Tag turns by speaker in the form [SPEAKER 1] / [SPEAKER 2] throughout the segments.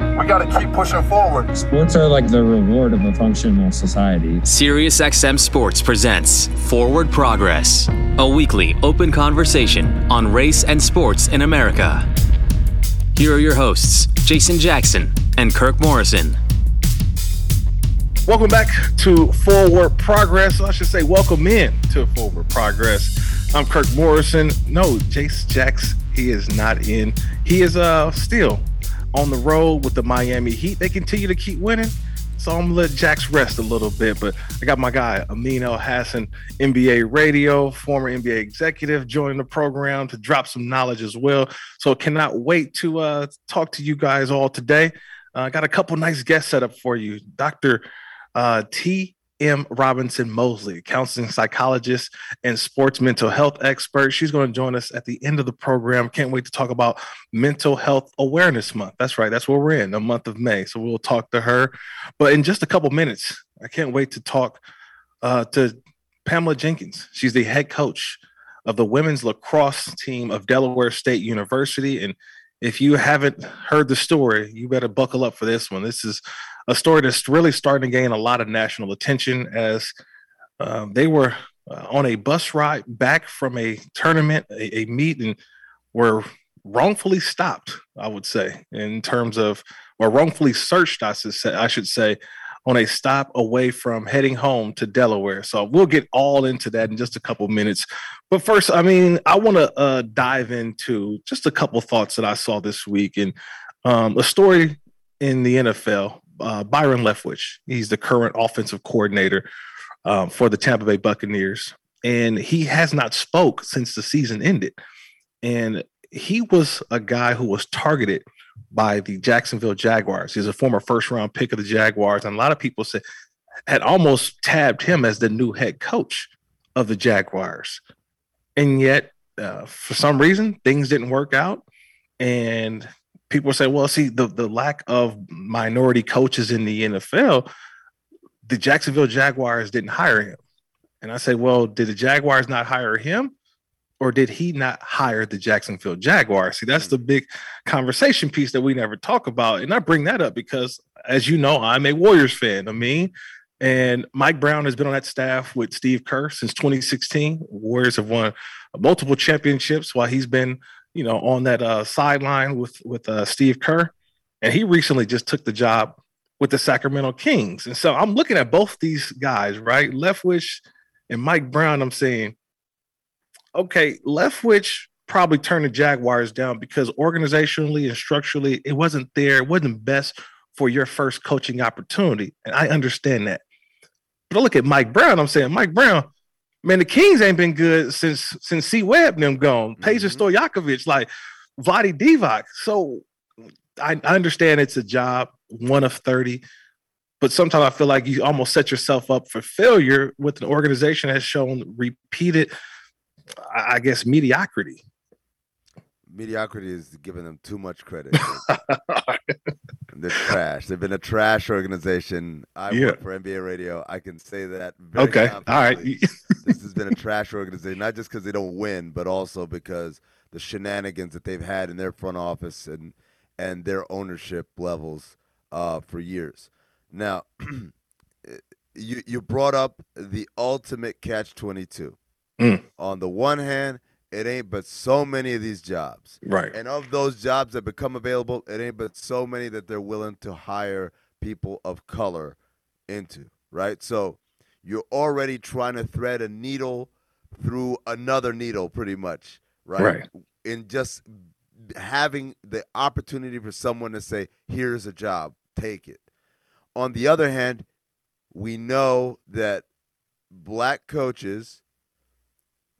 [SPEAKER 1] We got to keep pushing forward.
[SPEAKER 2] Sports are like the reward of a functional society.
[SPEAKER 3] SiriusXM Sports presents Forward Progress, a weekly open conversation on race and sports in America. Here are your hosts, Jason Jackson and Kirk Morrison.
[SPEAKER 4] Welcome back to Forward Progress. I should say, welcome in to Forward Progress. I'm Kirk Morrison. No, Jace Jacks, he is not in. He is uh still on the road with the Miami Heat. They continue to keep winning. So I'm gonna let Jax rest a little bit, but I got my guy Amin Elhassan, NBA radio, former NBA executive, joining the program to drop some knowledge as well. So cannot wait to uh, talk to you guys all today. Uh, I uh, got a couple nice guests set up for you, Doctor uh, T. M. Robinson Mosley, counseling psychologist and sports mental health expert. She's going to join us at the end of the program. Can't wait to talk about Mental Health Awareness Month. That's right. That's where we're in, the month of May. So we'll talk to her. But in just a couple minutes, I can't wait to talk uh, to Pamela Jenkins. She's the head coach of the women's lacrosse team of Delaware State University. And if you haven't heard the story, you better buckle up for this one. This is a story that's really starting to gain a lot of national attention as um, they were uh, on a bus ride back from a tournament, a, a meet, and were wrongfully stopped. I would say, in terms of or wrongfully searched. I should say. I should say on a stop away from heading home to Delaware. So we'll get all into that in just a couple minutes. But first, I mean, I want to uh, dive into just a couple thoughts that I saw this week and um, a story in the NFL uh, Byron Leftwich. He's the current offensive coordinator um, for the Tampa Bay Buccaneers, and he has not spoke since the season ended. And he was a guy who was targeted by the Jacksonville Jaguars. He's a former first round pick of the Jaguars, and a lot of people said had almost tabbed him as the new head coach of the Jaguars. And yet, uh, for some reason, things didn't work out, and people say, well, see, the, the lack of minority coaches in the NFL, the Jacksonville Jaguars didn't hire him. And I say, well, did the Jaguars not hire him? Or did he not hire the Jacksonville Jaguars? See, that's the big conversation piece that we never talk about. And I bring that up because, as you know, I'm a Warriors fan. I mean, and Mike Brown has been on that staff with Steve Kerr since 2016. Warriors have won multiple championships while he's been you know, on that uh, sideline with with uh, Steve Kerr, and he recently just took the job with the Sacramento Kings. And so I'm looking at both these guys, right, Leftwich and Mike Brown. I'm saying, okay, Leftwich probably turned the Jaguars down because organizationally and structurally, it wasn't there. It wasn't best for your first coaching opportunity, and I understand that. But I look at Mike Brown. I'm saying, Mike Brown man, the Kings ain't been good since since C Webb them gone. mm mm Stojakovic, like Vlade Divac. So I, I understand it's a job, one of 30, but sometimes I feel like you almost set yourself up for failure with an organization that has shown repeated, I guess, mediocrity
[SPEAKER 5] mediocrity is giving them too much credit. They're trash. They've been a trash organization. I yeah. work for NBA Radio. I can say that.
[SPEAKER 4] okay. All right.
[SPEAKER 5] this has been a trash organization, not just because they don't win, but also because the shenanigans that they've had in their front office and and their ownership levels uh, for years. Now, you you brought up the ultimate catch twenty two. Mm. On the one hand it ain't but so many of these jobs.
[SPEAKER 4] Right.
[SPEAKER 5] And of those jobs that become available, it ain't but so many that they're willing to hire people of color into, right? So you're already trying to thread a needle through another needle pretty much, right?
[SPEAKER 4] Right.
[SPEAKER 5] In just having the opportunity for someone to say, "Here's a job, take it." On the other hand, we know that black coaches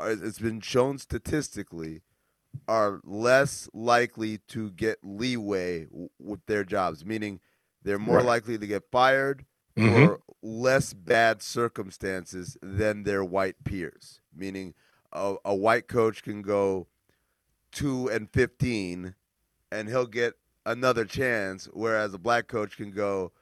[SPEAKER 5] it's been shown statistically are less likely to get leeway w- with their jobs, meaning they're more right. likely to get fired mm-hmm. for less bad circumstances than their white peers. Meaning, a, a white coach can go two and fifteen, and he'll get another chance, whereas a black coach can go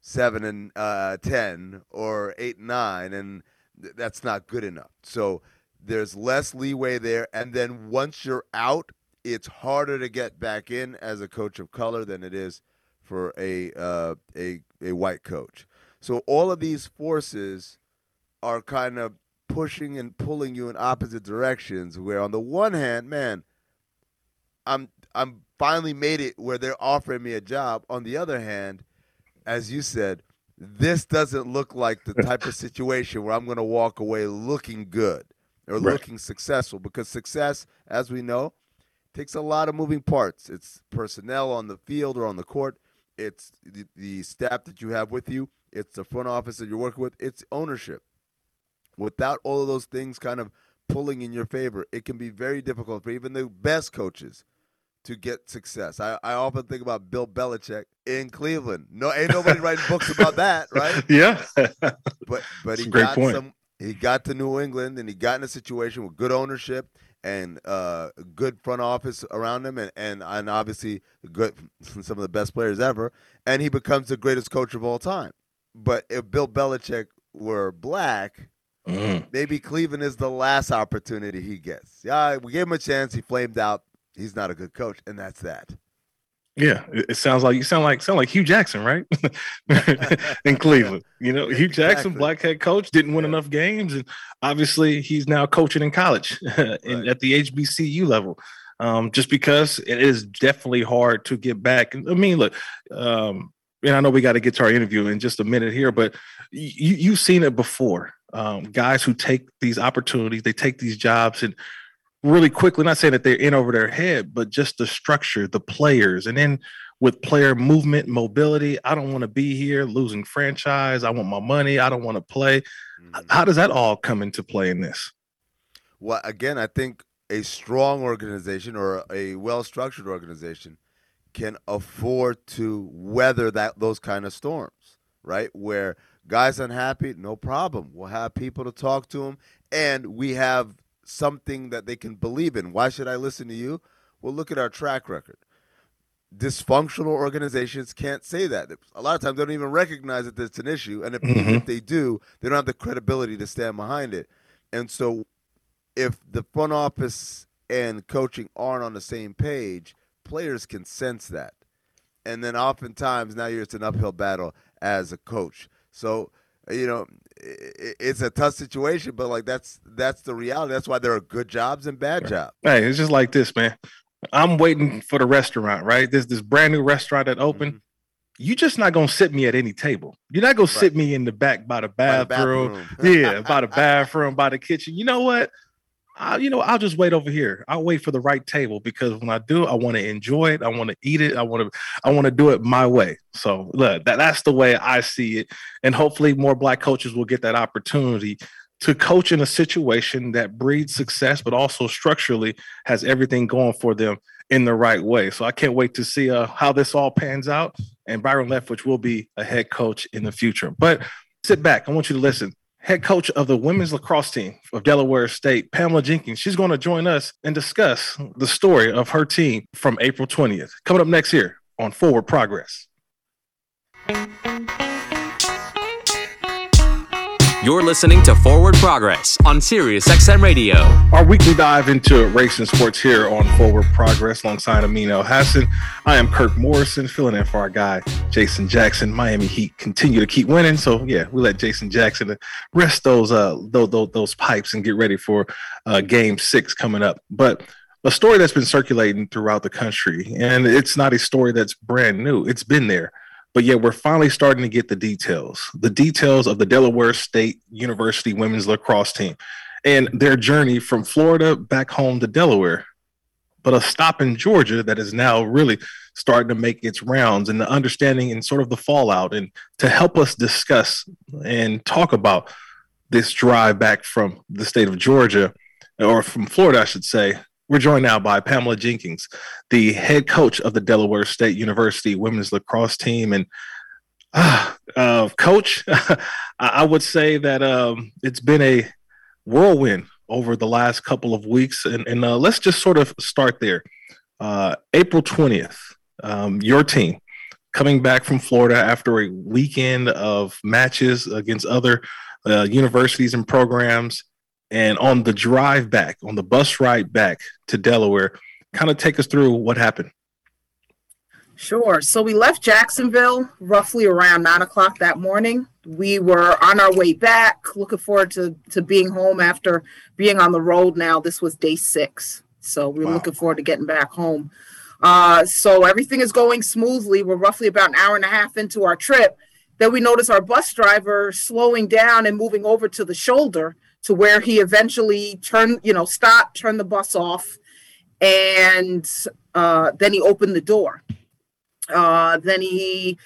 [SPEAKER 5] seven and uh, ten or eight and nine, and th- that's not good enough. So there's less leeway there, and then once you're out, it's harder to get back in as a coach of color than it is for a uh, a a white coach. So all of these forces are kind of pushing and pulling you in opposite directions. Where on the one hand, man, I'm I'm finally made it where they're offering me a job. On the other hand, as you said, this doesn't look like the type of situation where I'm going to walk away looking good or
[SPEAKER 4] Right.
[SPEAKER 5] looking successful because success, as we know, takes a lot of moving parts. It's personnel on the field or on the court. It's the, the staff that you have with you. It's the front office that you're working with. It's ownership. Without all of those things kind of pulling in your favor, it can be very difficult for even the best coaches to get success. I, I often think about Bill Belichick in Cleveland. No, ain't nobody writing books about that, right?
[SPEAKER 4] Yeah.
[SPEAKER 5] But but
[SPEAKER 4] That's
[SPEAKER 5] he
[SPEAKER 4] great
[SPEAKER 5] got
[SPEAKER 4] point.
[SPEAKER 5] some. He got to New England and he got in a situation with good ownership and uh, good front office around him, and, and and obviously good some of the best players ever. And he becomes the greatest coach of all time. But if Bill Belichick were black,
[SPEAKER 4] Mhm.
[SPEAKER 5] maybe Cleveland is the last opportunity he gets. Yeah, we gave him a chance. He flamed out. He's not a good coach, and that's that.
[SPEAKER 4] Yeah, it, sounds like you sound like sound like Hue Jackson, right? in Cleveland, you know, Hue Jackson,
[SPEAKER 5] Exactly.
[SPEAKER 4] black head coach, didn't win
[SPEAKER 5] Yeah.
[SPEAKER 4] enough games, and obviously he's now coaching in college in,
[SPEAKER 5] Right.
[SPEAKER 4] at the HBCU level. Um, just because it is definitely hard to get back. I mean, look, um, and I know we got to get to our interview in just a minute here, but you you've seen it before. Um, guys who take these opportunities, they take these jobs and really quickly, not saying that they're in over their head, but just the structure, the players, and then with player movement, mobility. I don't want to be here, losing franchise. I want my money. I don't want to play.
[SPEAKER 5] Mhm.
[SPEAKER 4] How does that all come into play in this?
[SPEAKER 5] Well, again, I think a strong organization or a well-structured organization can afford to weather that those kind of storms, right? Where guys unhappy, no problem. We'll have people to talk to them, and we have something that they can believe in. Why should I listen to you? Well, look at our track record. Dysfunctional organizations can't say that. A lot of times they don't even recognize that it's an issue, and if,
[SPEAKER 4] Mhm.
[SPEAKER 5] if they do, they don't have the credibility to stand behind it. And so if the front office and coaching aren't on the same page, players can sense that. And then oftentimes now you're it's an uphill battle as a coach. So, you know, it's a tough situation, but like that's that's the reality. That's why there are good jobs and bad jobs.
[SPEAKER 4] Hey, it's just like this, man. I'm waiting for the restaurant, right? There's this brand new restaurant that opened.
[SPEAKER 5] Mhm.
[SPEAKER 4] You just not gonna sit me at any table. You're not gonna sit me in the back by the
[SPEAKER 5] By the
[SPEAKER 4] bathroom.
[SPEAKER 5] bathroom.
[SPEAKER 4] yeah, by the bathroom, by the kitchen. You know what? I, you know, I'll just wait over here. I'll wait for the right table because when I do, I want to enjoy it. I want to eat it. I want to, I want to do it my way. So look, that, that's the way I see it. And hopefully more black coaches will get that opportunity to coach in a situation that breeds success, but also structurally has everything going for them in the right way. So I can't wait to see uh, how this all pans out. And Byron Leftwich will be a head coach in the future. But sit back. I want you to listen. Head coach of the women's lacrosse team of Delaware State, Pamela Jenkins. She's going to join us and discuss the story of her team from April 20th. Coming up next here on Forward Progress.
[SPEAKER 3] You're listening to Forward Progress on Sirius XM Radio.
[SPEAKER 4] Our weekly dive into race and sports here on Forward Progress alongside Amin Elhassan. I am Kirk Morrison, filling in for our guy, Jason Jackson. Miami Heat continue to keep winning. So, yeah, we let Jason Jackson rest those, uh, those, those, those pipes and get ready for uh, game six coming up. But a story that's been circulating throughout the country, and it's not a story that's brand new, it's been there. But yet, we're finally starting to get the details the details of the Delaware State University women's lacrosse team and their journey from Florida back home to Delaware. But a stop in Georgia that is now really starting to make its rounds and the understanding and sort of the fallout. And to help us discuss and talk about this drive back from the state of Georgia, or from Florida, I should say, we're joined now by Pamela Jenkins, the head coach of the Delaware State University women's lacrosse team. And Uh, coach, I would say that um, it's been a whirlwind over the last couple of weeks, and, and uh, let's just sort of start there. Uh, April twentieth, um, your team coming back from Florida after a weekend of matches against other uh, universities and programs, and on the drive back, on the bus ride back to Delaware, kind of take us through what happened.
[SPEAKER 6] Sure. So we left Jacksonville roughly around nine o'clock that morning. We were on our way back, looking forward to, to being home after being on the road now. This was day six. So we are wow. looking forward to getting back home. Uh, so everything is going smoothly. We're roughly about an hour and a half into our trip. Then we notice our bus driver slowing down and moving over to the shoulder to where he eventually turned, you know, stopped, turned the bus off, and uh, then he opened the door. Uh, then he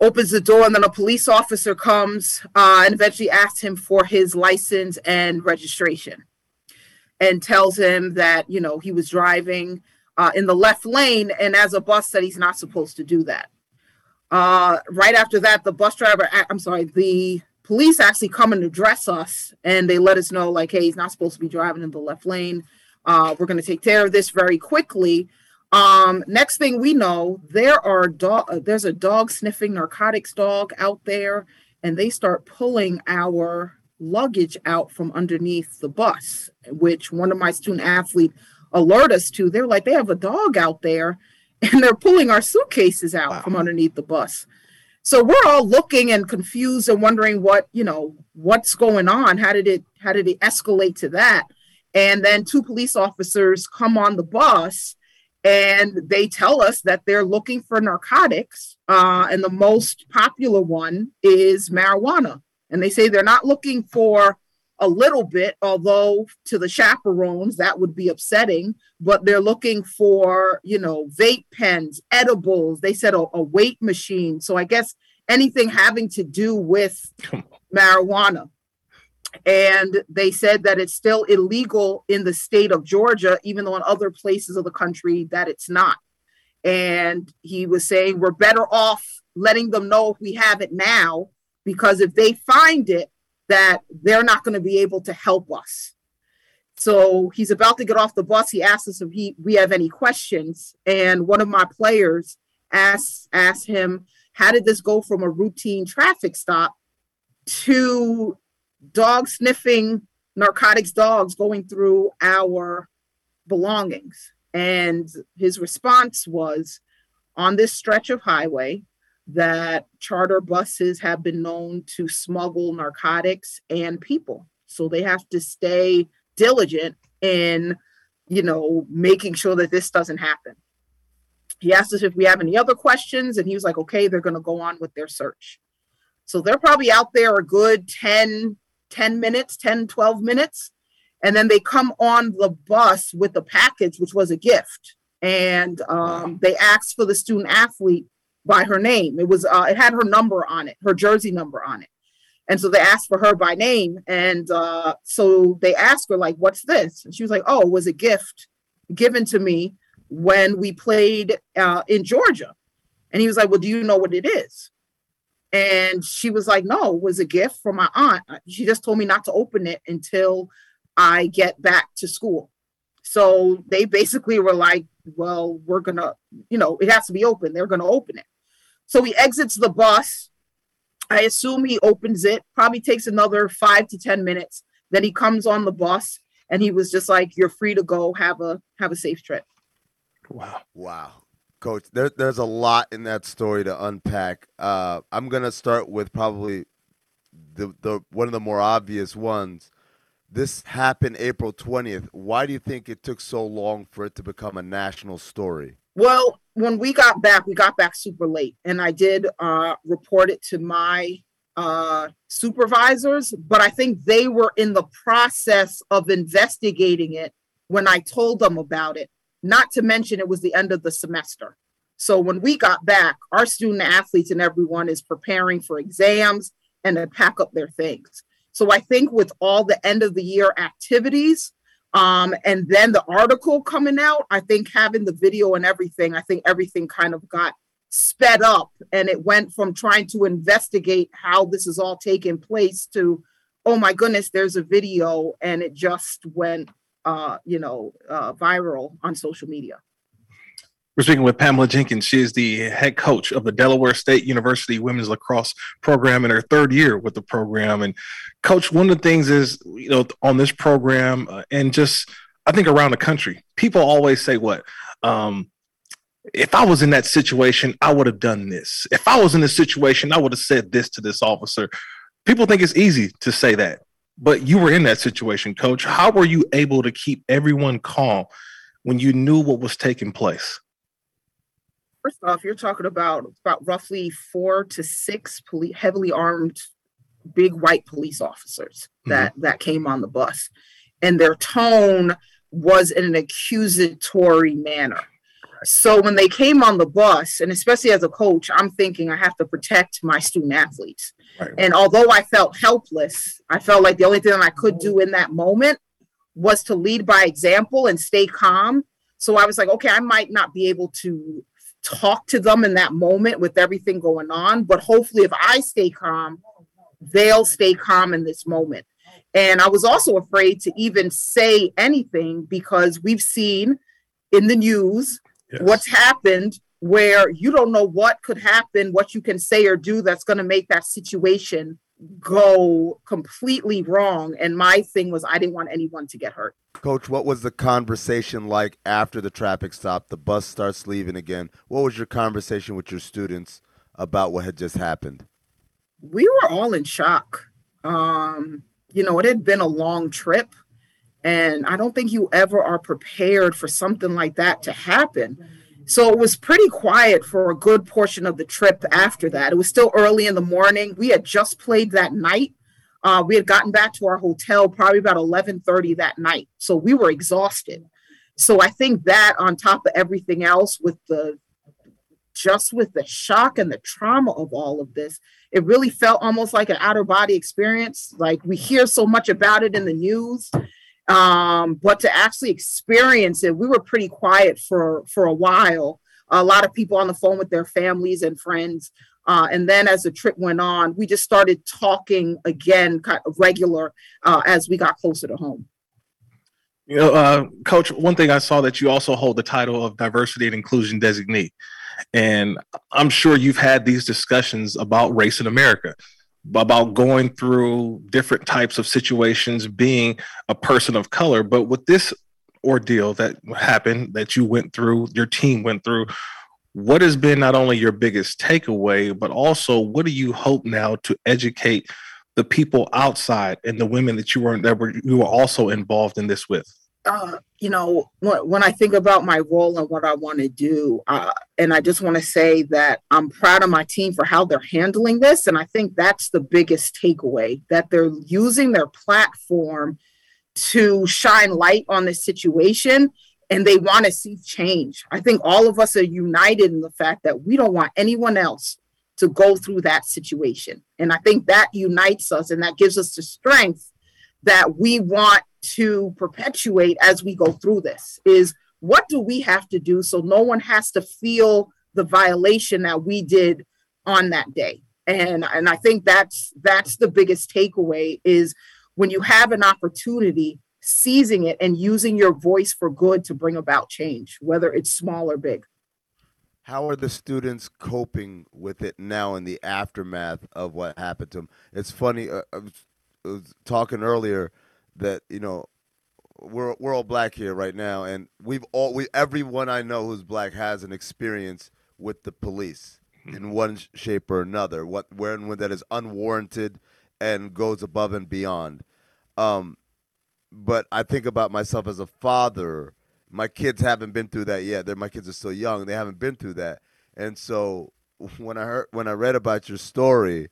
[SPEAKER 6] opens the door, and then a police officer comes uh, and eventually asks him for his license and registration and tells him that, you know, he was driving uh, in the left lane and as a bus that he's not supposed to do that. Uh, right after that, the bus driver, I'm sorry, the police actually come and address us and they let us know, like, hey, he's not supposed to be driving in the left lane. Uh, we're going to take care of this very quickly. Um, next thing we know, there are dog. There's a dog sniffing narcotics dog out there, and they start pulling our luggage out from underneath the bus. Which one of my student athlete alert us to. They're like, they have a dog out there, and they're pulling our suitcases out wow. from underneath the bus. So we're all looking and confused and wondering what you know what's going on. How did it how did it escalate to that? And then two police officers come on the bus and they tell us that they're looking for narcotics. Uh, and the most popular one is marijuana. And they say they're not looking for a little bit, although to the chaperones that would be upsetting, but they're looking for, you know, vape pens, edibles. They said a, a weight machine. So I guess anything having to do with marijuana and they said that it's still illegal in the state of Georgia, even though in other places of the country that it's not. And he was saying we're better off letting them know if we have it now, because if they find it, that they're not going to be able to help us. So he's about to get off the bus. He asks us if he we have any questions, and one of my players asks asked him, "How did this go from a routine traffic stop to dog sniffing narcotics dogs going through our belongings. And his response was on this stretch of highway that charter buses have been known to smuggle narcotics and people. So they have to stay diligent in, you know, making sure that this doesn't happen. He asked us if we have any other questions, and he was like, okay, they're going to go on with their search. So they're probably out there a good 10, 10 minutes, 10, 12 minutes. And then they come on the bus with the package, which was a gift. And um, they asked for the student athlete by her name. It was uh, it had her number on it, her jersey number on it. And so they asked for her by name. And uh, so they asked her, like, what's this? And she was like, oh, it was a gift given to me when we played uh, in Georgia. And he was like, well, do you know what it is? And she was like, no, it was a gift from my aunt. She just told me not to open it until I get back to school. So they basically were like, well, we're going to, you know, it has to be open. They're going to open it. So he exits the bus. I assume he opens it, probably takes another five to 10 minutes. Then he comes on the bus and he was just like, you're free to go. Have a, have a safe trip.
[SPEAKER 5] Wow. Wow. Coach, there, there's a lot in that story to unpack. Uh, I'm gonna start with probably the the one of the more obvious ones. This happened April 20th. Why do you think it took so long for it to become a national story?
[SPEAKER 6] Well, when we got back, we got back super late, and I did uh, report it to my uh, supervisors, but I think they were in the process of investigating it when I told them about it. Not to mention, it was the end of the semester. So when we got back, our student athletes and everyone is preparing for exams and to pack up their things. So I think with all the end of the year activities, um, and then the article coming out, I think having the video and everything, I think everything kind of got sped up and it went from trying to investigate how this is all taking place to oh my goodness there's a video and it just went uh you know uh viral on social media
[SPEAKER 4] we're speaking with Pamela Jenkins. She is the head coach of the Delaware State University Women's Lacrosse Program in her third year with the program. And, coach, one of the things is, you know, on this program uh, and just, I think around the country, people always say, what? Um, if I was in that situation, I would have done this. If I was in this situation, I would have said this to this officer. People think it's easy to say that, but you were in that situation, coach. How were you able to keep everyone calm when you knew what was taking place?
[SPEAKER 6] First off, you're talking about about roughly four to six police, heavily armed, big white police officers that mm-hmm. that came on the bus, and their tone was in an accusatory manner. So when they came on the bus, and especially as a coach, I'm thinking I have to protect my student athletes. Right. And although I felt helpless, I felt like the only thing I could do in that moment was to lead by example and stay calm. So I was like, okay, I might not be able to talk to them in that moment with everything going on. But hopefully, if I stay calm, they'll stay calm in this moment. And I was also afraid to even say anything because we've seen in the news yes. what's happened where you don't know what could happen, what you can say or do that's going to make that situation go completely wrong. And my thing was, I didn't want anyone to get hurt.
[SPEAKER 5] Coach, what was the conversation like after the traffic stop? The bus starts leaving again. What was your conversation with your students about what had just happened?
[SPEAKER 6] We were all in shock. Um, you know, it had been a long trip, and I don't think you ever are prepared for something like that to happen. So it was pretty quiet for a good portion of the trip after that. It was still early in the morning. We had just played that night. Uh, we had gotten back to our hotel probably about 11:30 that night. So we were exhausted. So I think that on top of everything else with the just with the shock and the trauma of all of this, it really felt almost like an outer body experience. Like we hear so much about it in the news um, but to actually experience it, we were pretty quiet for for a while. A lot of people on the phone with their families and friends. Uh, and then as the trip went on, we just started talking again, kind of regular uh, as we got closer to home.
[SPEAKER 4] You know, uh, Coach, one thing I saw that you also hold the title of diversity and inclusion designee. And I'm sure you've had these discussions about race in America about going through different types of situations being a person of color. But with this ordeal that happened that you went through your team went through what has been not only your biggest takeaway but also what do you hope now to educate the people outside and the women that you were that were you were also involved in this with
[SPEAKER 6] uh, you know, when, when, I think about my role and what I want to do, uh, and I just want to say that I'm proud of my team for how they're handling this. And I think that's the biggest takeaway that they're using their platform to shine light on this situation and they want to see change. I think all of us are united in the fact that we don't want anyone else to go through that situation. And I think that unites us and that gives us the strength that we want to perpetuate as we go through this is what do we have to do so no one has to feel the violation that we did on that day? And and i think that's that's the biggest takeaway is when you have an opportunity seizing it and using your voice for good to bring about change whether it's small or big.
[SPEAKER 5] How are the students coping with it now in the aftermath of what happened to them it's funny uh, I, was, I was talking earlier that you know we're we're all black here right now, and we've all we everyone I know who's black has an experience with the police mm-hmm. in one shape or another. What when when that is unwarranted and goes above and beyond. Um, but I think about myself as a father. My kids haven't been through that yet. They're, my kids are still young. They haven't been through that, and so when I heard when I read about your story,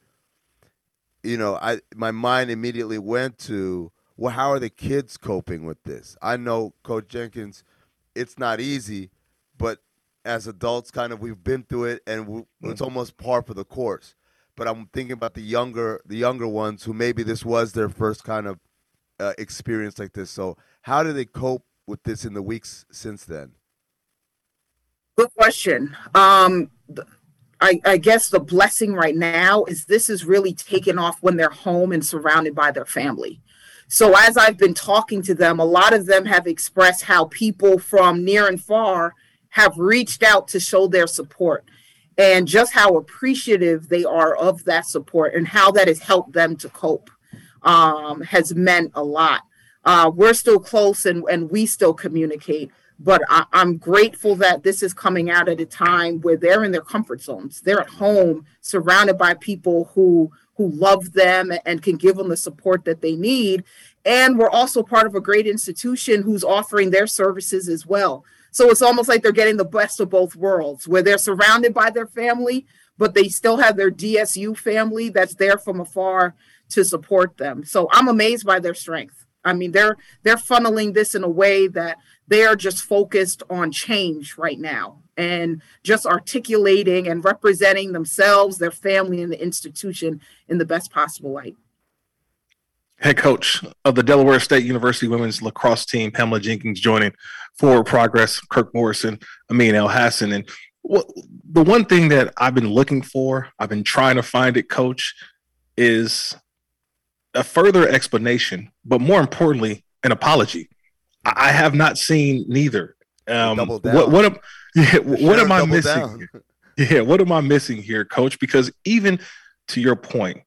[SPEAKER 5] you know, I my mind immediately went to well, how are the kids coping with this? I know, Coach Jenkins, it's not easy, but as adults, kind of we've been through it, and we, it's mm-hmm. almost par for the course. But I'm thinking about the younger, the younger ones who maybe this was their first kind of uh, experience like this. So, how do they cope with this in the weeks since then?
[SPEAKER 6] Good question. Um, I, I guess the blessing right now is this is really taken off when they're home and surrounded by their family. So as I've been talking to them, a lot of them have expressed how people from near and far have reached out to show their support and just how appreciative they are of that support and how that has helped them to cope um, has meant a lot. Uh, we're still close and, and we still communicate, but I, I'm grateful that this is coming out at a time where they're in their comfort zones. They're at home, surrounded by people who who love them and can give them the support that they need. And we're also part of a great institution who's offering their services as well. So it's almost like they're getting the best of both worlds, where they're surrounded by their family, but they still have their DSU family that's there from afar to support them. So I'm amazed by their strength. I mean, they're they're funneling this in a way that they are just focused on change right now and just articulating and representing themselves, their family, and the institution in the best possible light.
[SPEAKER 4] Head coach of the Delaware State University women's lacrosse team, Pamela Jenkins, joining Forward Progress, Kirk Morrison, Amin Elhassan. And what, the one thing that I've been looking for, I've been trying to find it, coach, is a further explanation, but more importantly, an apology. I have not seen neither. Um, what what am, yeah, what am I missing? Here? Yeah, what am I missing here, Coach? Because even to your point,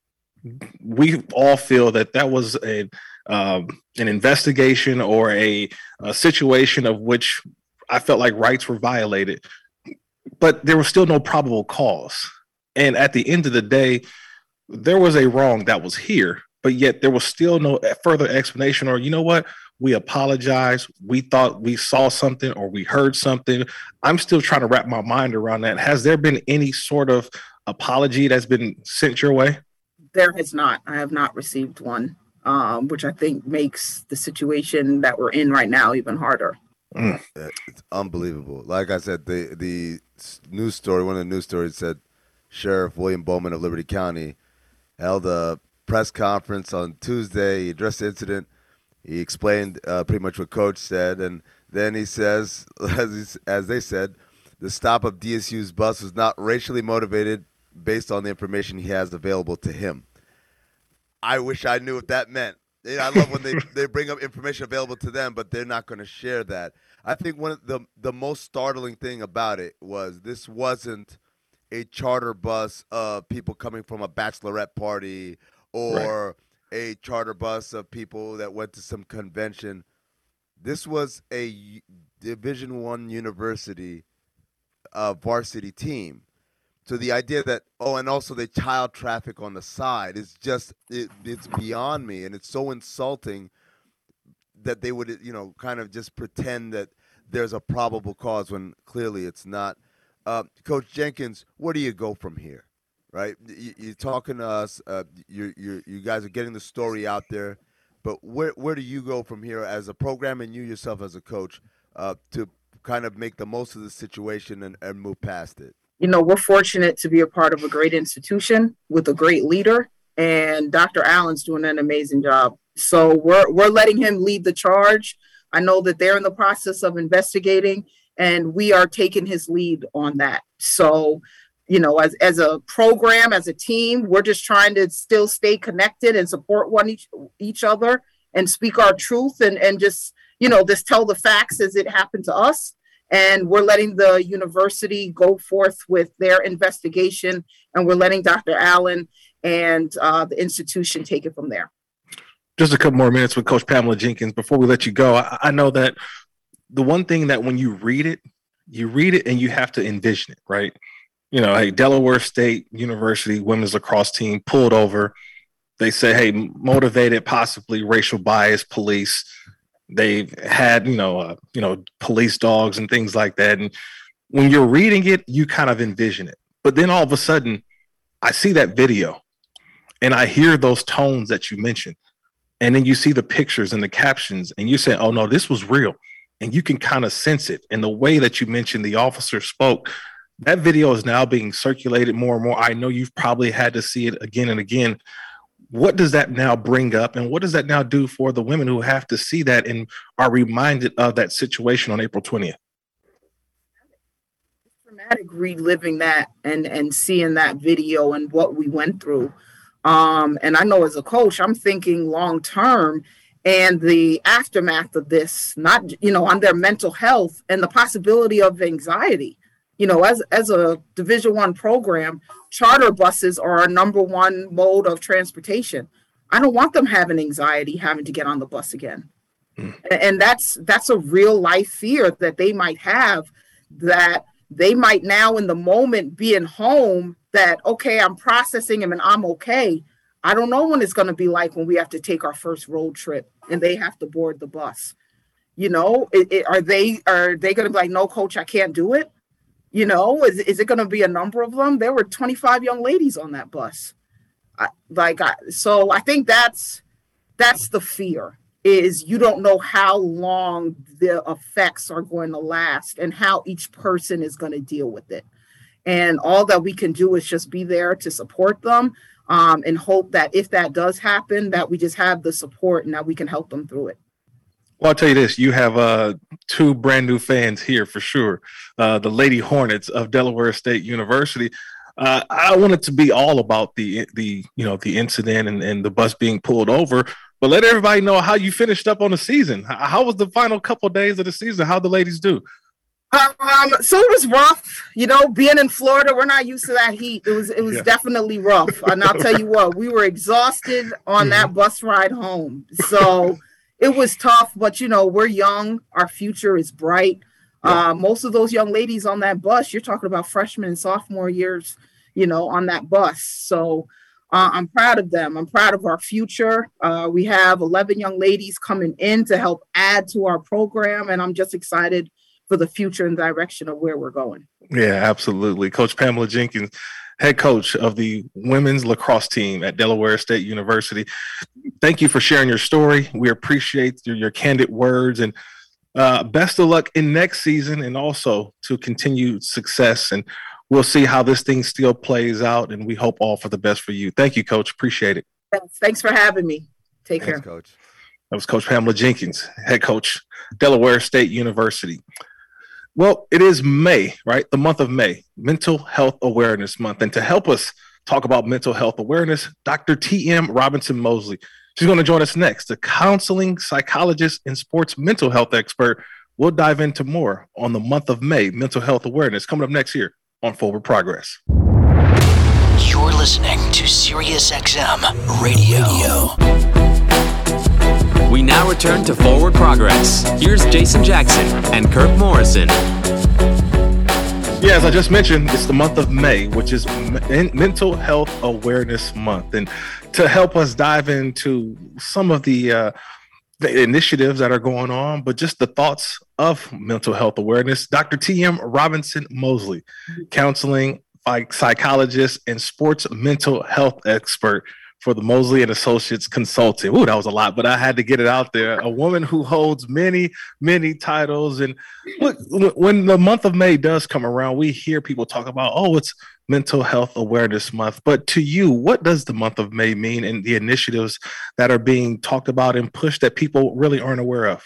[SPEAKER 4] we all feel that that was a um, an investigation or a, a situation of which I felt like rights were violated, but there was still no probable cause. And at the end of the day, there was a wrong that was here, but yet there was still no further explanation or you know what? We apologize. We thought we saw something or we heard something. I'm still trying to wrap my mind around that. Has there been any sort of apology that's been sent your way?
[SPEAKER 6] There has not. I have not received one um, which i think makes the situation that we're in right now even harder.
[SPEAKER 5] Mm. it's unbelievable. Like i said the the news story one of the news stories said sheriff william bowman of liberty county held a press conference on Tuesday. He addressed the incident. He explained uh, pretty much what coach said, and then he says, as, as they said, the stop of DSU's bus was not racially motivated based on the information he has available to him. I wish I knew what that meant. You know, I love when they, they bring up information available to them, but they're not going to share that. I think one of the the most startling thing about it was this wasn't a charter bus of people coming from a bachelorette party or right. a charter bus of people that went to some convention. This was a Division One university uh, varsity team. So the idea that oh, and also the child traffic on the side is just it, it's beyond me, and it's so insulting that they would you know kind of just pretend that there's a probable cause when clearly it's not. Uh, Coach Jenkins, where do you go from here? Right? You, are talking to us. Uh, you you you guys are getting the story out there, but where where do you go from here as a program and you yourself as a coach uh, to kind of make the most of the situation and, and move past it?
[SPEAKER 6] You know, we're fortunate to be a part of a great institution with a great leader, and Dr. Allen's doing an amazing job. So we're we're letting him lead the charge. I know that they're in the process of investigating, and we are taking his lead on that. So you know as as a program as a team we're just trying to still stay connected and support one each, each other and speak our truth and and just you know just tell the facts as it happened to us. And we're letting the university go forth with their investigation and we're letting dr allen and uh, the institution take it from there.
[SPEAKER 4] Just a couple more minutes with coach pamela jenkins before we let you go. I, I know that the one thing that when you read it you read it and you have to envision it right you know, hey, Delaware State University women's lacrosse team pulled over. They say, hey, motivated, possibly racial bias police. They've had, you know, uh, you know, police dogs and things like that. And when you're reading it, you kind of envision it. But then all of a sudden, I see that video and I hear those tones that you mentioned. And then you see the pictures and the captions, and you say, oh no, this was real. And you can kind of sense it. And the way that you mentioned the officer spoke, that video is now being circulated more and more. I know you've probably had to see it again and again. What does that now bring up, and what does that now do for the women who have to see that and are reminded of that situation on April 20th?
[SPEAKER 6] traumatic reliving that and and seeing that video and what we went through. Um, and I know as a coach, I'm thinking long term and the aftermath of this, not you know, on their mental health and the possibility of anxiety. You know, as as a Division One program, charter buses are our number one mode of transportation. I don't want them having anxiety having to get on the bus again. Mm. And that's that's a real life fear that they might have that they might now in the moment being home that okay i'm processing and i'm okay i don't know when it's going to be like when we have to take our first road trip and they have to board the bus you know it, it, are they are they going to be like no coach i can't do it you know is, is it going to be a number of them there were 25 young ladies on that bus I, like I, so i think that's that's the fear is you don't know how long the effects are going to last and how each person is going to deal with it. And all that we can do is just be there to support them um, and hope that if that does happen, that we just have the support and that we can help them through it.
[SPEAKER 4] Well, I'll tell you this: you have uh, two brand new fans here for sure. Uh, the Lady Hornets of Delaware State University. Uh, I want it to be all about the the you know the incident and, and the bus being pulled over, but let everybody know how you finished up on the season. How was the final couple of days of the season? How the ladies do?
[SPEAKER 6] Um, so it was rough, you know, being in Florida, we're not used to that heat. It was it was yeah. definitely rough. And I'll tell you what, we were exhausted on that bus ride home. So it was tough, but you know, we're young, our future is bright. Yeah. Uh, most of those young ladies on that bus, you're talking about freshman and sophomore years, you know, on that bus. So uh, I'm proud of them. I'm proud of our future. Uh, we have 11 young ladies coming in to help add to our program, and I'm just excited for the future and direction of where we're going.
[SPEAKER 4] Yeah, absolutely. Coach Pamela Jenkins, head coach of the women's lacrosse team at Delaware State University. Thank you for sharing your story. We appreciate your, your candid words and uh, best of luck in next season and also to continued success and we'll see how this thing still plays out, and we hope all for the best for you. Thank you, Coach. Appreciate it.
[SPEAKER 6] Thanks Thanks for having me. Take
[SPEAKER 5] Thanks,
[SPEAKER 6] care,
[SPEAKER 5] Coach.
[SPEAKER 4] That was Coach Pamela Jenkins, head coach, Delaware State University. Well, it is May, right? The month of May, Mental Health Awareness Month. And to help us talk about mental health awareness, Dr. T.M. Robinson Mosley. She's going to join us next, a counseling psychologist and sports mental health expert. We'll dive into more on the month of May, mental health awareness, coming up next here on Forward Progress.
[SPEAKER 7] You're listening to SiriusXM Radio.
[SPEAKER 3] We now return to Forward Progress. Here's Jason Jackson and Kirk Morrison.
[SPEAKER 4] Yeah, as I just mentioned, it's the month of May, which is Mental Health Awareness Month. And to help us dive into some of the uh, the initiatives that are going on, but just the thoughts of mental health awareness. Dr. T.M. Robinson Mosley, counseling psychologist and sports mental health expert for the Mosley and Associates Consulting. Ooh, that was a lot, but I had to get it out there. A woman who holds many, many titles. And look, when the month of May does come around, we hear people talk about, oh, it's Mental Health Awareness Month. But to you, what does the month of May mean and the initiatives that are being talked about and pushed that people really aren't aware of?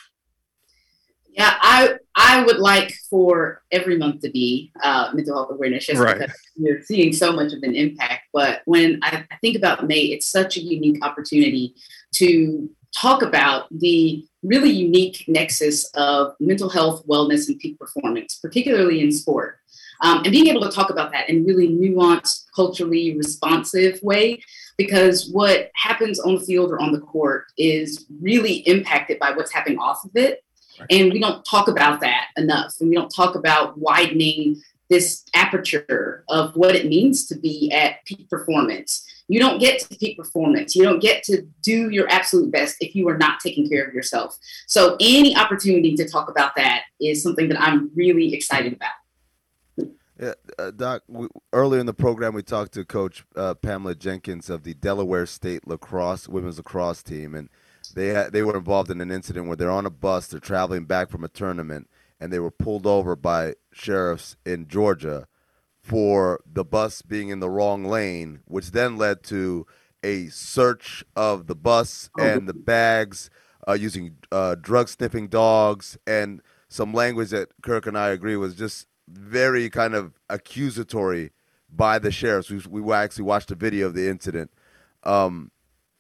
[SPEAKER 8] Yeah, I I would like for every month to be uh, mental health awareness, just right. because you're seeing so much of an impact. But when I, I think about May, it's such a unique opportunity to talk about the really unique nexus of mental health, wellness, and peak performance, particularly in sport. Um, and being able to talk about that in really nuanced, culturally responsive way, because what happens on the field or on the court is really impacted by what's happening off of it. Right. And we don't talk about that enough. And we don't talk about widening this aperture of what it means to be at peak performance. You don't get to peak performance. You don't get to do your absolute best if you are not taking care of yourself. So, any opportunity to talk about that is something that I'm really excited about.
[SPEAKER 5] Yeah, uh, Doc. We, earlier in the program, we talked to Coach uh, Pamela Jenkins of the Delaware State lacrosse women's lacrosse team, and they had, they were involved in an incident where they're on a bus, they're traveling back from a tournament, and they were pulled over by sheriffs in Georgia for the bus being in the wrong lane, which then led to a search of the bus oh. and the bags uh, using uh, drug sniffing dogs and some language that Kirk and I agree was just very kind of accusatory by the sheriffs. We, we actually watched a video of the incident. Um,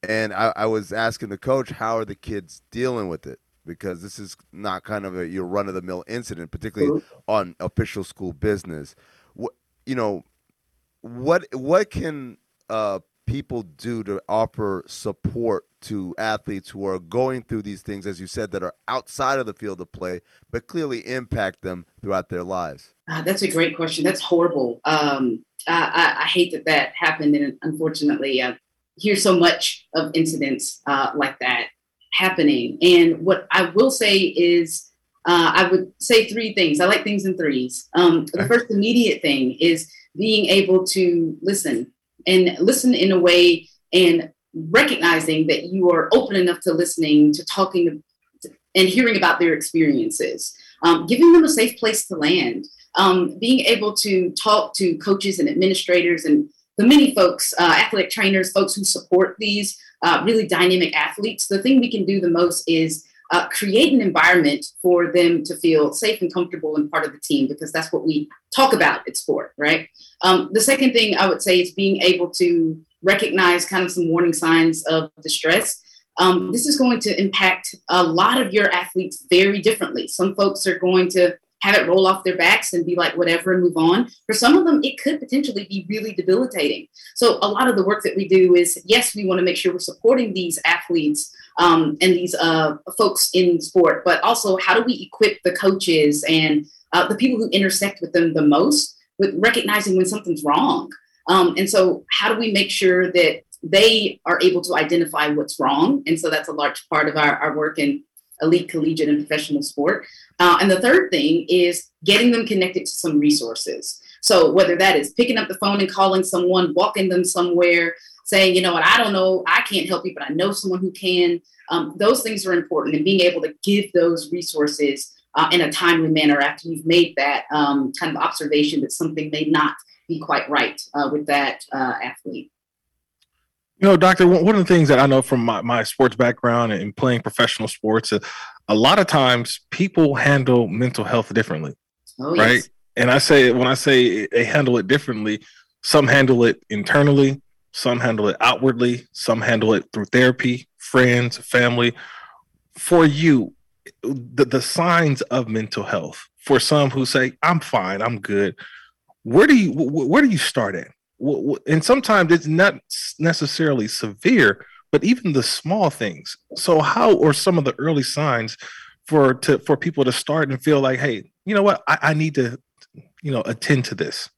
[SPEAKER 5] and I, I, was asking the coach, how are the kids dealing with it? Because this is not kind of a your run of the mill incident, particularly on official school business. What you know, what what can uh, people do to offer support to athletes who are going through these things, as you said, that are outside of the field of play, but clearly impact them throughout their lives?
[SPEAKER 8] Uh, that's a great question. That's horrible. Um, I, I, hate that that happened, and unfortunately, I hear so much of incidents uh, like that happening. And what I will say is, uh, I would say three things. I like things in threes. Um, the first immediate thing is being able to listen and listen in a way and recognizing that you are open enough to listening, to talking and hearing about their experiences, um, giving them a safe place to land, um, being able to talk to coaches and administrators and the many folks, uh, athletic trainers, folks who support these uh, really dynamic athletes. The thing we can do the most is uh, create an environment for them to feel safe and comfortable and part of the team because that's what we talk about at sport, right? Um, the second thing I would say is being able to recognize kind of some warning signs of distress. Um, this is going to impact a lot of your athletes very differently. Some folks are going to have it roll off their backs and be like whatever and move on. For some of them, it could potentially be really debilitating. So a lot of the work that we do is yes, we want to make sure we're supporting these athletes um, and these uh, folks in sport, but also how do we equip the coaches and uh, the people who intersect with them the most with recognizing when something's wrong. Um, and so how do we make sure that they are able to identify what's wrong? And so that's a large part of our, our work in elite collegiate and professional sport. Uh, and the third thing is getting them connected to some resources. So whether that is picking up the phone and calling someone, walking them somewhere, saying, you know what, I don't know, I can't help you, but I know someone who can. Um, those things are important, and being able to give those resources uh, in a timely manner after you've made that um, kind of observation that something may not be quite right uh, with that uh, athlete.
[SPEAKER 4] You know, doctor, one of the things that I know from my, my sports background and playing professional sports, uh, a lot of times people handle mental health differently. Oh, yes. Right. And I say, when I say they handle it differently, some handle it internally, some handle it outwardly, some handle it through therapy, friends, family. For you, the, the signs of mental health, for some who say, I'm fine, I'm good, where do you, where do you start at? And sometimes it's not necessarily severe but even the small things. So how or some of the early signs for to for people to start and feel like hey you know what? I, I need to you know attend to this?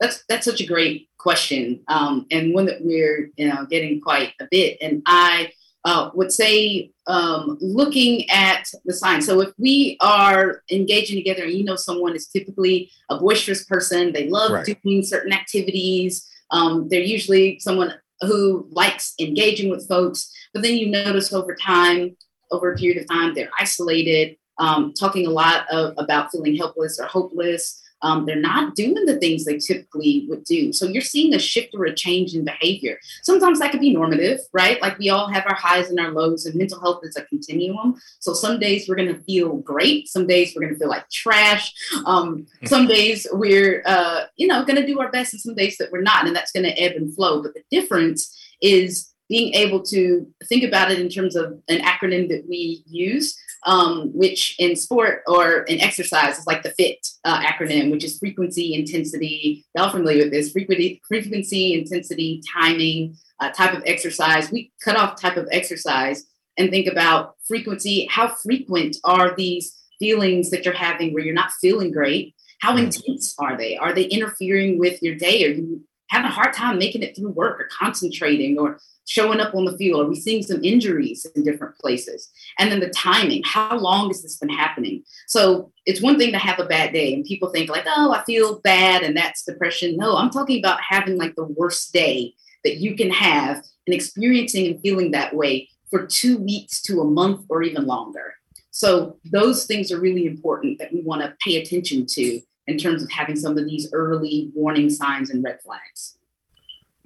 [SPEAKER 8] That's that's such a great question. Um, and one that we're you know getting quite a bit. And i uh, would say um, looking at the signs. So if we are engaging together and you know someone is typically a boisterous person, they love right. doing certain activities. Um, they're usually someone who likes engaging with folks, but then you notice over time, over a period of time, they're isolated, um, talking a lot of, about feeling helpless or hopeless. Um, they're not doing the things they typically would do. So you're seeing a shift or a change in behavior. Sometimes that could be normative, right? Like we all have our highs and our lows, and mental health is a continuum. So some days we're going to feel great. Some days we're going to feel like trash. Um, some days we're, uh, you know, going to do our best, and some days that we're not. And that's going to ebb and flow. But the difference is being able to think about it in terms of an acronym that we use um, which in sport or in exercise is like the FIT uh, acronym, which is frequency, intensity. Y'all familiar with this? Frequency, frequency intensity, timing, uh, type of exercise. We cut off type of exercise and think about frequency. How frequent are these feelings that you're having where you're not feeling great? How mm. intense are they? Are they interfering with your day? Are you having a hard time making it through work or concentrating or showing up on the field? Are we seeing some injuries in different places? And then the timing, how long has this been happening? So it's one thing to have a bad day and people think like, oh, I feel bad and that's depression. No, I'm talking about having like the worst day that you can have and experiencing and feeling that way for two weeks to a month or even longer. So those things are really important that we want to pay attention to in terms of having some of these early warning signs and red flags.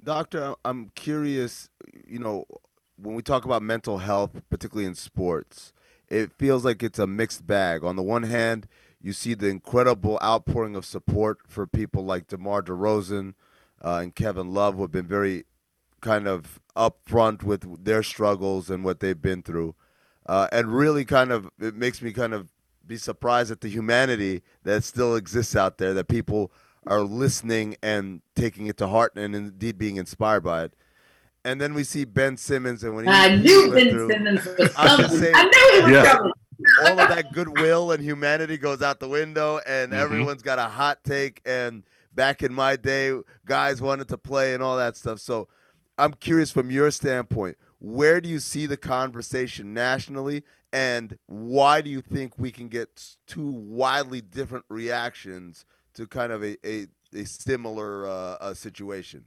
[SPEAKER 5] Doctor, I'm curious, you know, when we talk about mental health, particularly in sports, it feels like it's a mixed bag. On the one hand, You see the incredible outpouring of support for people like DeMar DeRozan uh, and Kevin Love, who have been very kind of upfront with their struggles and what they've been through. Uh, and really kind of, it makes me kind of be surprised at the humanity that still exists out there, that people are listening and taking it to heart and indeed being inspired by it. And then we see Ben Simmons, and when he
[SPEAKER 8] I knew Ben through, Simmons was coming. I knew he was yeah. coming.
[SPEAKER 5] all of that goodwill and humanity goes out the window, and mm-hmm. everyone's got a hot take. And back in my day, guys wanted to play and all that stuff. So I'm curious from your standpoint, where do you see the conversation nationally, and why do you think we can get two widely different reactions to kind of a, a, a similar uh, a situation?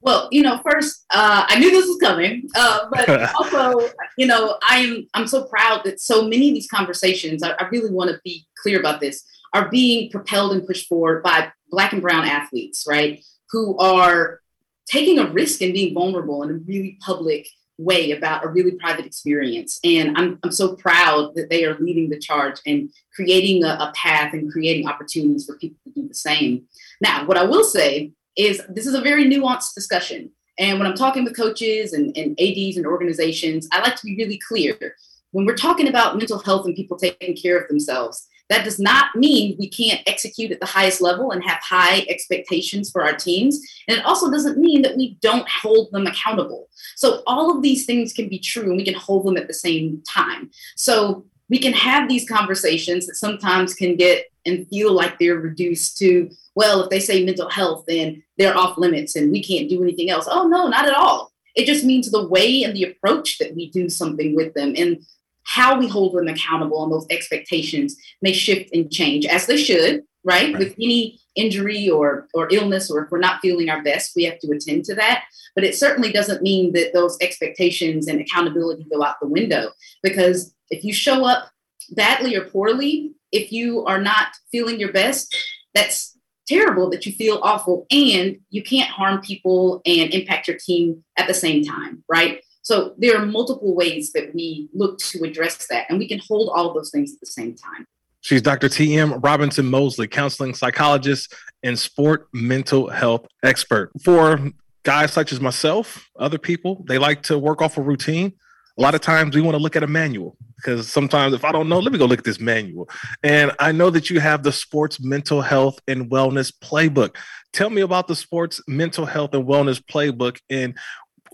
[SPEAKER 8] Well, you know, first, uh, I knew this was coming, uh, but also, you know, I'm I'm so proud that so many of these conversations. I, I really want to be clear about this are being propelled and pushed forward by Black and Brown athletes, right? Who are taking a risk and being vulnerable in a really public way about a really private experience. And I'm, I'm so proud that they are leading the charge and creating a, a path and creating opportunities for people to do the same. Now, what I will say is this is a very nuanced discussion. And when I'm talking with coaches and, and ADs and organizations, I like to be really clear. When we're talking about mental health and people taking care of themselves, that does not mean we can't execute at the highest level and have high expectations for our teams. And it also doesn't mean that we don't hold them accountable. So all of these things can be true and we can hold them at the same time. So we can have these conversations that sometimes can get and feel like they're reduced to, well, if they say mental health, then they're off limits and we can't do anything else. Oh, no, not at all. It just means the way and the approach that we do something with them. And how we hold them accountable and those expectations may shift and change as they should, right? right? With any injury or or illness or if we're not feeling our best, we have to attend to that. But it certainly doesn't mean that those expectations and accountability go out the window because if you show up badly or poorly, if you are not feeling your best, that's terrible that you feel awful and you can't harm people and impact your team at the same time, right? So there are multiple ways that we look to address that, and we can hold all those things at the same time.
[SPEAKER 4] She's Dr. T.M. Robinson Mosley, counseling psychologist and sport mental health expert. For guys such as myself, other people, they like to work off a routine. A lot of times we want to look at a manual because sometimes if I don't know, let me go look at this manual. And I know that you have the sports mental health and wellness playbook. Tell me about the sports mental health and wellness playbook and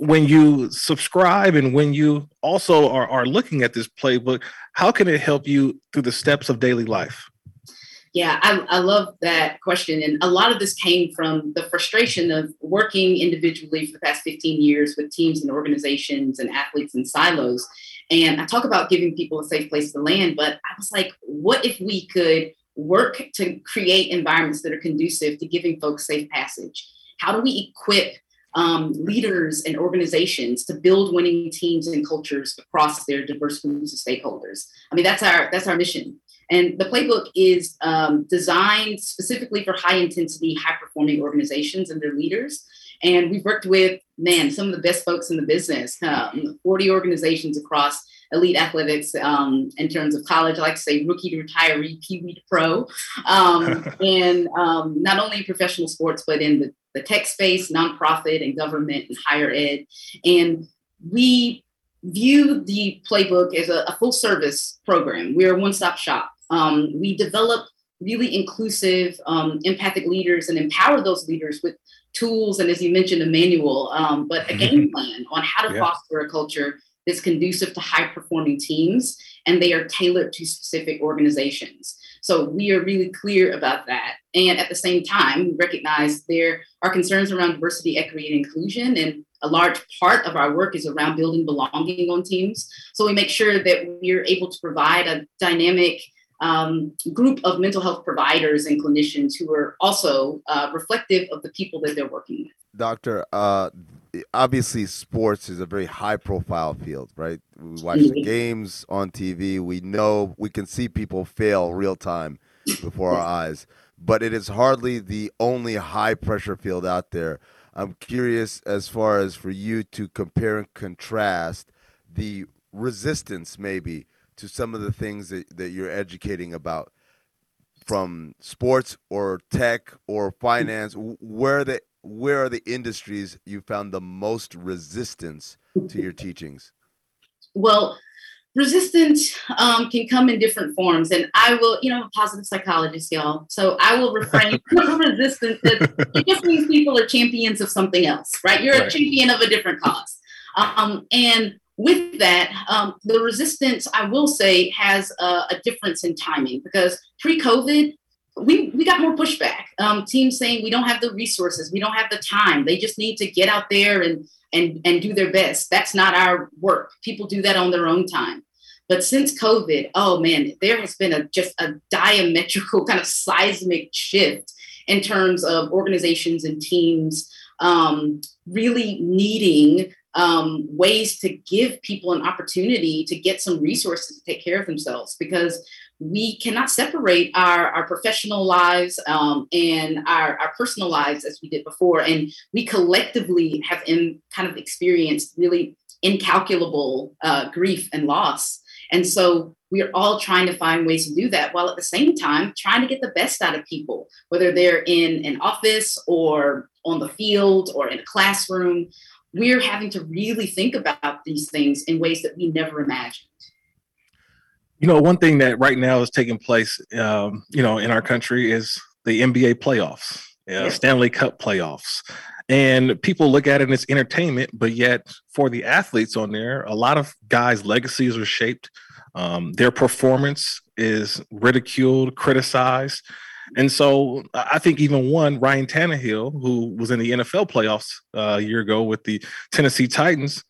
[SPEAKER 4] when you subscribe and when you also are, are looking at this playbook, how can it help you through the steps of daily life?
[SPEAKER 8] Yeah, I, I love that question. And a lot of this came from the frustration of working individually for the past 15 years with teams and organizations and athletes and silos. And I talk about giving people a safe place to land, but I was like, what if we could work to create environments that are conducive to giving folks safe passage? How do we equip um, leaders and organizations to build winning teams and cultures across their diverse groups of stakeholders. I mean, that's our that's our mission. And the playbook is um, designed specifically for high intensity, high performing organizations and their leaders. And we've worked with, man, some of the best folks in the business, um, 40 organizations across elite athletics um, in terms of college. I like to say rookie to retiree, pee wee to pro. Um, and um, not only professional sports, but in the the tech space, nonprofit, and government and higher ed. And we view the playbook as a, a full service program. We're a one stop shop. Um, we develop really inclusive, um, empathic leaders and empower those leaders with tools and, as you mentioned, a manual, um, but a game plan on how to yeah. foster a culture that's conducive to high performing teams and they are tailored to specific organizations. So we are really clear about that. And at the same time, we recognize there are concerns around diversity, equity, and inclusion. And a large part of our work is around building belonging on teams. So we make sure that we're able to provide a dynamic um, group of mental health providers and clinicians who are also uh, reflective of the people that they're working with.
[SPEAKER 5] Doctor, uh, obviously sports is a very high profile field, right? We watch the games on TV. We know we can see people fail real time before our eyes, but it is hardly the only high pressure field out there. I'm curious as far as for you to compare and contrast the resistance maybe to some of the things that, that you're educating about from sports or tech or mm. finance, where the where are the industries you found the most resistance to your teachings?
[SPEAKER 8] Well, resistance um, can come in different forms and i will you know i'm a positive psychologist y'all so i will refrain from resistance it just means people are champions of something else right you're right. a champion of a different cause um, and with that um, the resistance i will say has a, a difference in timing because pre-covid we, we got more pushback um, teams saying we don't have the resources we don't have the time they just need to get out there and and and do their best. That's not our work. People do that on their own time. But since COVID, oh man, there has been a just a diametrical kind of seismic shift in terms of organizations and teams um, really needing um, ways to give people an opportunity to get some resources to take care of themselves because we cannot separate our, our professional lives um, and our, our personal lives as we did before. And we collectively have in, kind of experienced really incalculable uh, grief and loss. And so we are all trying to find ways to do that while at the same time trying to get the best out of people, whether they're in an office or on the field or in a classroom. We're having to really think about these things in ways that we never imagined.
[SPEAKER 4] You know, one thing that right now is taking place, um, you know, in our country is the NBA playoffs, yeah. Stanley Cup playoffs. And people look at it as entertainment, but yet for the athletes on there, a lot of guys' legacies are shaped. Um, their performance is ridiculed, criticized. And so I think even one, Ryan Tannehill, who was in the NFL playoffs uh, a year ago with the Tennessee Titans,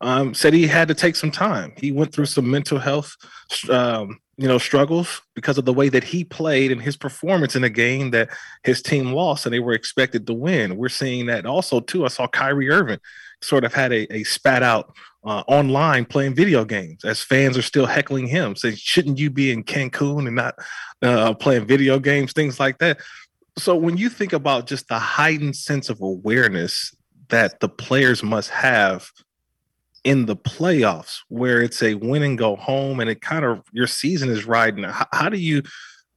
[SPEAKER 4] um, said he had to take some time. He went through some mental health, um, you know, struggles because of the way that he played and his performance in a game that his team lost and they were expected to win. We're seeing that also too. I saw Kyrie Irving sort of had a, a spat out uh, online playing video games as fans are still heckling him, saying, "Shouldn't you be in Cancun and not uh, playing video games?" Things like that. So when you think about just the heightened sense of awareness that the players must have in the playoffs where it's a win and go home and it kind of your season is riding. How, how do you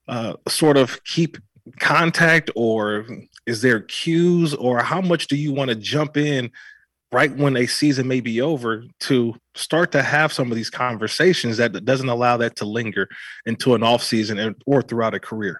[SPEAKER 4] uh, sort of keep contact or is there cues or how much do you want to jump in right when a season may be over to start to have some of these conversations that doesn't allow that to linger into an off season or throughout a career?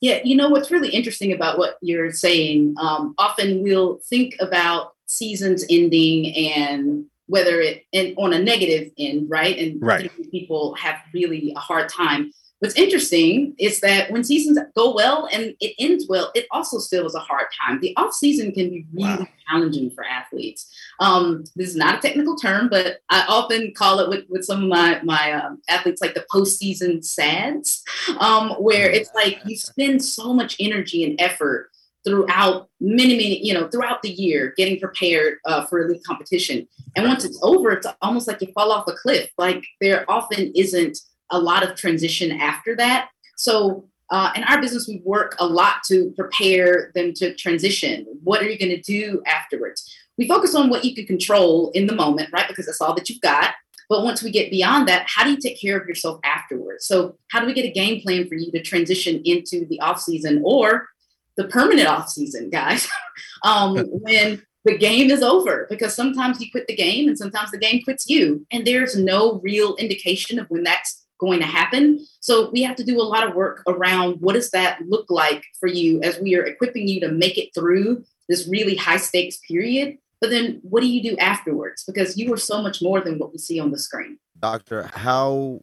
[SPEAKER 8] Yeah you know what's really interesting about what you're saying um, often we'll think about seasons ending and whether it and on a negative end, right? And
[SPEAKER 4] right.
[SPEAKER 8] people have really a hard time. What's interesting is that when seasons go well and it ends well, it also still is a hard time. The off season can be really wow. challenging for athletes. Um, this is not a technical term, but I often call it with, with some of my my um, athletes like the postseason sads, um, where it's like you spend so much energy and effort throughout many, many, you know, throughout the year, getting prepared uh, for elite competition. And once it's over, it's almost like you fall off a cliff. Like there often isn't a lot of transition after that. So uh, in our business, we work a lot to prepare them to transition. What are you going to do afterwards? We focus on what you can control in the moment, right? Because that's all that you've got. But once we get beyond that, how do you take care of yourself afterwards? So, how do we get a game plan for you to transition into the off season or the permanent off season, guys, um, when the game is over. Because sometimes you quit the game and sometimes the game quits you. And there's no real indication of when that's going to happen. So we have to do a lot of work around what does that look like for you as we are equipping you to make it through this really high stakes period. But then what do you do afterwards? Because you are so much more than what we see on the screen.
[SPEAKER 5] Doctor, how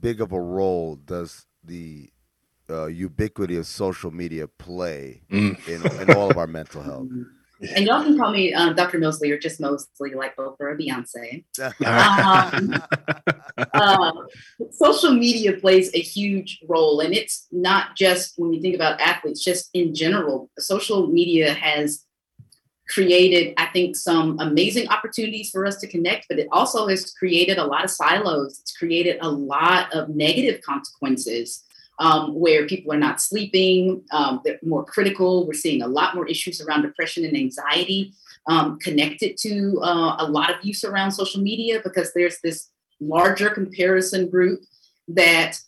[SPEAKER 5] big of a role does the uh, ubiquity of social media play mm. in, in all of our mental health.
[SPEAKER 8] And y'all can call me um, Dr. Mosley or just Mosley, like Oprah or Beyonce. um, uh, social media plays a huge role, and it's not just when you think about athletes, just in general. Social media has created, I think, some amazing opportunities for us to connect, but it also has created a lot of silos. It's created a lot of negative consequences um, where people are not sleeping, um, they're more critical. We're seeing a lot more issues around depression and anxiety um, connected to uh, a lot of use around social media because there's this larger comparison group that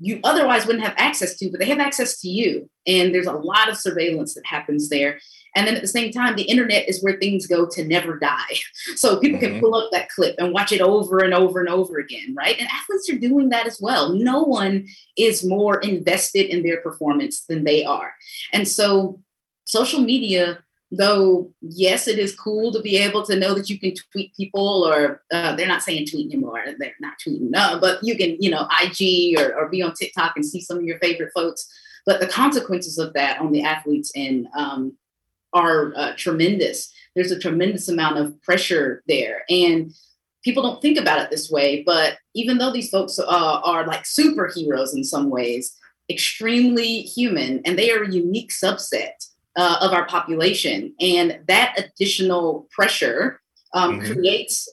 [SPEAKER 8] you otherwise wouldn't have access to, but they have access to you. And there's a lot of surveillance that happens there. And then at the same time, the internet is where things go to never die. So people mm-hmm. can pull up that clip and watch it over and over and over again, right? And athletes are doing that as well. No one is more invested in their performance than they are. And so social media though yes it is cool to be able to know that you can tweet people or uh, they're not saying tweet anymore they're not tweeting no but you can you know ig or, or be on tiktok and see some of your favorite folks. But the consequences of that on the athletes and um, are uh, tremendous. There's a tremendous amount of pressure there. And people don't think about it this way but even though these folks uh, are like superheroes in some ways extremely human and they are a unique subset uh, of our population. And that additional pressure um, mm-hmm. creates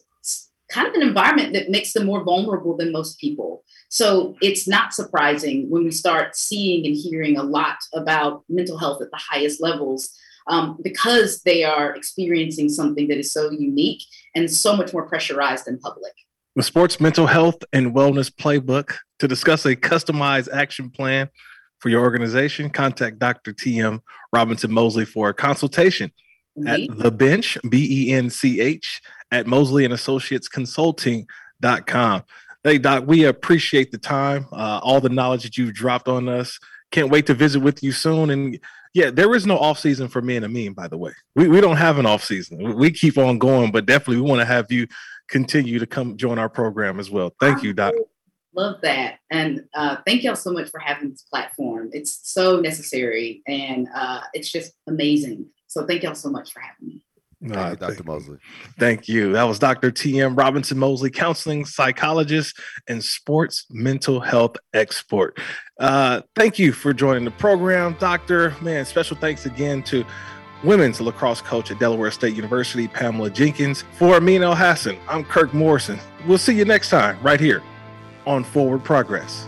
[SPEAKER 8] kind of an environment that makes them more vulnerable than most people. So it's not surprising when we start seeing and hearing a lot about mental health at the highest levels um, because they are experiencing something that is so unique and so much more pressurized in public.
[SPEAKER 4] The Sports Mental Health and Wellness Playbook to discuss a customized action plan for your organization, contact Dr. TM Robinson Mosley for a consultation at the bench, B E N C H, at Mosley and Associates Consulting.com. Hey, Doc, we appreciate the time, uh, all the knowledge that you've dropped on us. Can't wait to visit with you soon. And yeah, there is no off season for me and Amin, by the way. We, we don't have an off season. We keep on going, but definitely we want to have you continue to come join our program as well. Thank you, Doc.
[SPEAKER 8] Love that. And uh, thank y'all so much for having this platform. It's so necessary and uh, it's just amazing. So thank y'all so much for having me.
[SPEAKER 5] Thank you, Dr. Mosley.
[SPEAKER 4] Thank you. That was Dr. T.M. Robinson Mosley, counseling psychologist and sports mental health expert. Uh, thank you for joining the program, Doctor. Man, special thanks again to women's lacrosse coach at Delaware State University, Pamela Jenkins. For Amin Elhassan, I'm Kirk Morrison. We'll see you next time right here on Forward Progress.